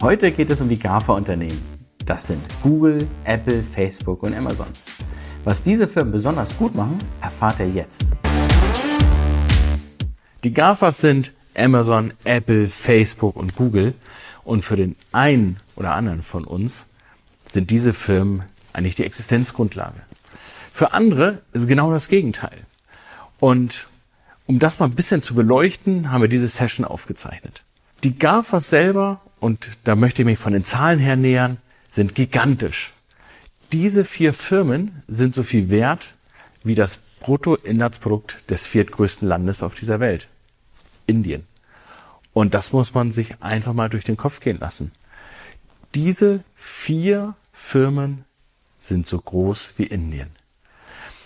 Heute geht es um die GAFA-Unternehmen. Das sind Google, Apple, Facebook und Amazon. Was diese Firmen besonders gut machen, erfahrt ihr jetzt. Die GAFAs sind Amazon, Apple, Facebook und Google. Und für den einen oder anderen von uns sind diese Firmen eigentlich die Existenzgrundlage. Für andere ist genau das Gegenteil. Und um das mal ein bisschen zu beleuchten, haben wir diese Session aufgezeichnet. Die GAFAs selber, und da möchte ich mich von den Zahlen her nähern, sind gigantisch. Diese vier Firmen sind so viel wert wie das Bruttoinlandsprodukt des viertgrößten Landes auf dieser Welt. Indien. Und das muss man sich einfach mal durch den Kopf gehen lassen. Diese vier Firmen sind so groß wie Indien.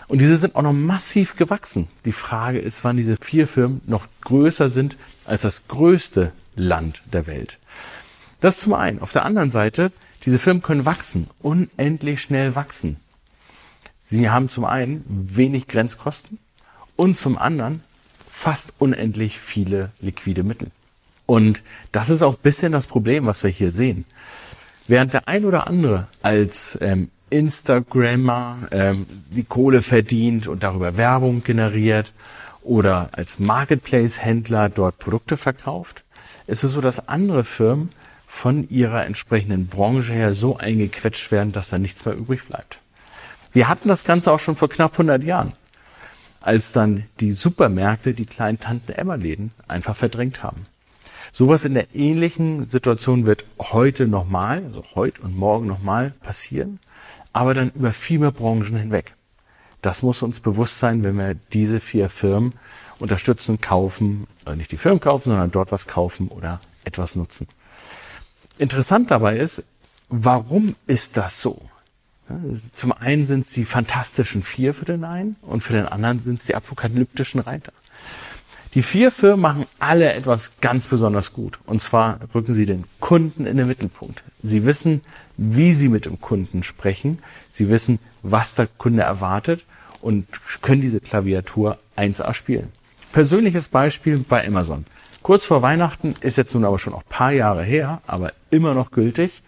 Und diese sind auch noch massiv gewachsen. Die Frage ist, wann diese vier Firmen noch größer sind als das größte Land der Welt. Das zum einen. Auf der anderen Seite, diese Firmen können wachsen, unendlich schnell wachsen. Sie haben zum einen wenig Grenzkosten und zum anderen fast unendlich viele liquide Mittel. Und das ist auch bisschen das Problem, was wir hier sehen. Während der ein oder andere als ähm, Instagrammer ähm, die Kohle verdient und darüber Werbung generiert oder als Marketplace-Händler dort Produkte verkauft, ist es so, dass andere Firmen von ihrer entsprechenden Branche her so eingequetscht werden, dass da nichts mehr übrig bleibt. Wir hatten das Ganze auch schon vor knapp 100 Jahren, als dann die Supermärkte die kleinen Tanten-Emma-Läden einfach verdrängt haben. Sowas in der ähnlichen Situation wird heute nochmal, also heute und morgen nochmal passieren aber dann über viel mehr Branchen hinweg. Das muss uns bewusst sein, wenn wir diese vier Firmen unterstützen, kaufen, also nicht die Firmen kaufen, sondern dort was kaufen oder etwas nutzen. Interessant dabei ist, warum ist das so? Zum einen sind es die fantastischen vier für den einen und für den anderen sind es die apokalyptischen Reiter. Die vier Firmen machen alle etwas ganz besonders gut. Und zwar rücken sie den Kunden in den Mittelpunkt. Sie wissen, wie sie mit dem Kunden sprechen. Sie wissen, was der Kunde erwartet und können diese Klaviatur 1A spielen. Persönliches Beispiel bei Amazon. Kurz vor Weihnachten ist jetzt nun aber schon auch paar Jahre her, aber immer noch gültig.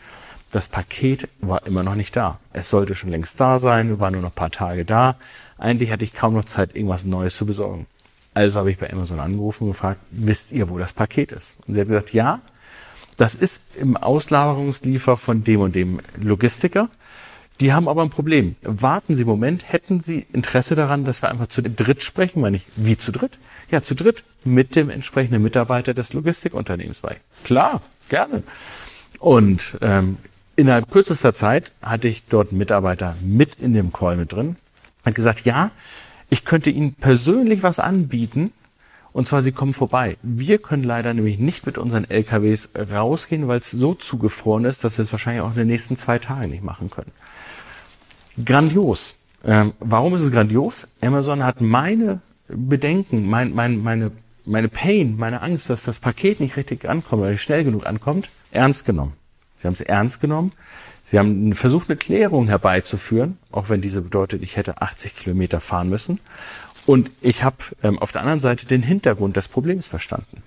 Das Paket war immer noch nicht da. Es sollte schon längst da sein, war nur noch paar Tage da. Eigentlich hatte ich kaum noch Zeit, irgendwas Neues zu besorgen. Also habe ich bei Amazon angerufen und gefragt, wisst ihr, wo das Paket ist? Und sie hat gesagt, ja, das ist im Auslagerungsliefer von dem und dem Logistiker. Die haben aber ein Problem. Warten Sie einen Moment, hätten Sie Interesse daran, dass wir einfach zu dritt sprechen? Meine ich, wie zu dritt? Ja, zu dritt mit dem entsprechenden Mitarbeiter des Logistikunternehmens bei. Klar, gerne. Und ähm, innerhalb kürzester Zeit hatte ich dort einen Mitarbeiter mit in dem Call mit drin. Hat gesagt, ja, ich könnte Ihnen persönlich was anbieten, und zwar Sie kommen vorbei. Wir können leider nämlich nicht mit unseren LKWs rausgehen, weil es so zugefroren ist, dass wir es wahrscheinlich auch in den nächsten zwei Tagen nicht machen können. Grandios. Ähm, warum ist es grandios? Amazon hat meine Bedenken, mein, mein, meine, meine Pain, meine Angst, dass das Paket nicht richtig ankommt oder nicht schnell genug ankommt, ernst genommen. Sie haben es ernst genommen. Sie haben versucht, eine Klärung herbeizuführen, auch wenn diese bedeutet, ich hätte 80 Kilometer fahren müssen. Und ich habe ähm, auf der anderen Seite den Hintergrund des Problems verstanden.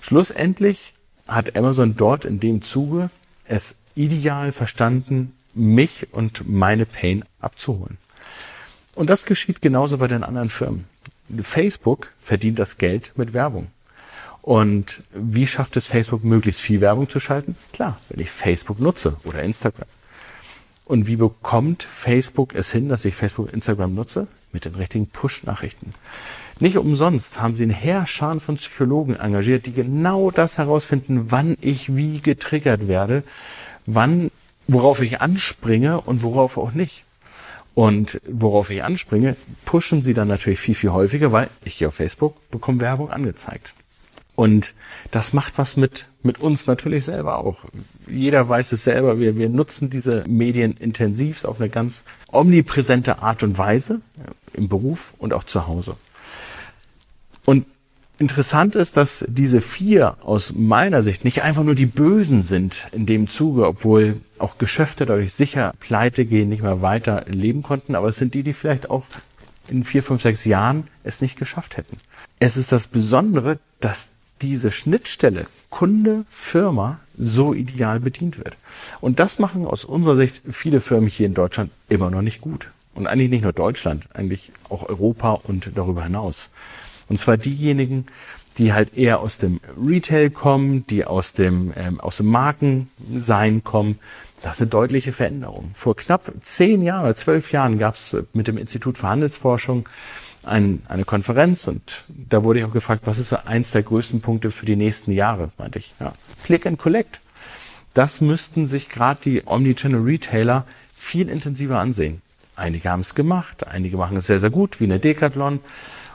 Schlussendlich hat Amazon dort in dem Zuge es ideal verstanden, mich und meine Pain abzuholen. Und das geschieht genauso bei den anderen Firmen. Facebook verdient das Geld mit Werbung. Und wie schafft es Facebook, möglichst viel Werbung zu schalten? Klar, wenn ich Facebook nutze oder Instagram. Und wie bekommt Facebook es hin, dass ich Facebook und Instagram nutze? Mit den richtigen Push-Nachrichten. Nicht umsonst haben sie einen Heerscharen von Psychologen engagiert, die genau das herausfinden, wann ich wie getriggert werde, wann, worauf ich anspringe und worauf auch nicht. Und worauf ich anspringe, pushen sie dann natürlich viel, viel häufiger, weil ich gehe auf Facebook, bekomme Werbung angezeigt. Und das macht was mit, mit uns natürlich selber auch. Jeder weiß es selber, wir, wir nutzen diese Medien intensiv auf eine ganz omnipräsente Art und Weise, im Beruf und auch zu Hause. Und interessant ist, dass diese vier aus meiner Sicht nicht einfach nur die Bösen sind in dem Zuge, obwohl auch Geschäfte dadurch sicher pleite gehen, nicht mehr weiter leben konnten, aber es sind die, die vielleicht auch in vier, fünf, sechs Jahren es nicht geschafft hätten. Es ist das Besondere, dass diese Schnittstelle Kunde, Firma so ideal bedient wird. Und das machen aus unserer Sicht viele Firmen hier in Deutschland immer noch nicht gut. Und eigentlich nicht nur Deutschland, eigentlich auch Europa und darüber hinaus. Und zwar diejenigen, die halt eher aus dem Retail kommen, die aus dem, ähm, aus dem Markensein kommen. Das sind deutliche Veränderungen. Vor knapp zehn Jahren oder zwölf Jahren gab es mit dem Institut für Handelsforschung ein, eine Konferenz und da wurde ich auch gefragt, was ist so eins der größten Punkte für die nächsten Jahre, meinte ich. Ja, Click and Collect. Das müssten sich gerade die Omnichannel Retailer viel intensiver ansehen. Einige haben es gemacht, einige machen es sehr, sehr gut, wie eine Decathlon.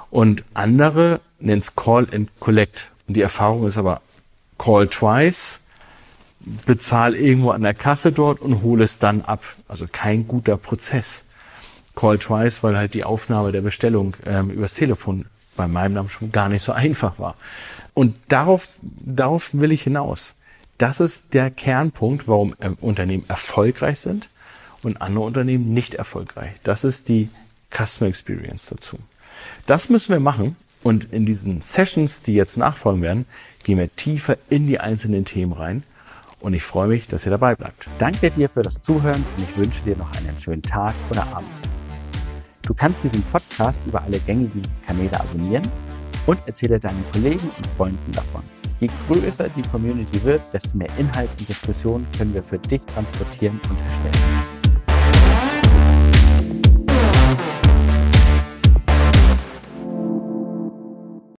Und andere nennen es Call and Collect. Und die Erfahrung ist aber Call twice, bezahl irgendwo an der Kasse dort und hole es dann ab. Also kein guter Prozess. Call twice, weil halt die Aufnahme der Bestellung ähm, übers Telefon bei meinem Namen schon gar nicht so einfach war. Und darauf, darauf will ich hinaus. Das ist der Kernpunkt, warum ähm, Unternehmen erfolgreich sind und andere Unternehmen nicht erfolgreich. Das ist die Customer Experience dazu. Das müssen wir machen und in diesen Sessions, die jetzt nachfolgen werden, gehen wir tiefer in die einzelnen Themen rein und ich freue mich, dass ihr dabei bleibt. Danke dir für das Zuhören und ich wünsche dir noch einen schönen Tag oder Abend. Du kannst diesen Podcast über alle gängigen Kanäle abonnieren und erzähle deinen Kollegen und Freunden davon. Je größer die Community wird, desto mehr Inhalt und Diskussion können wir für dich transportieren und erstellen.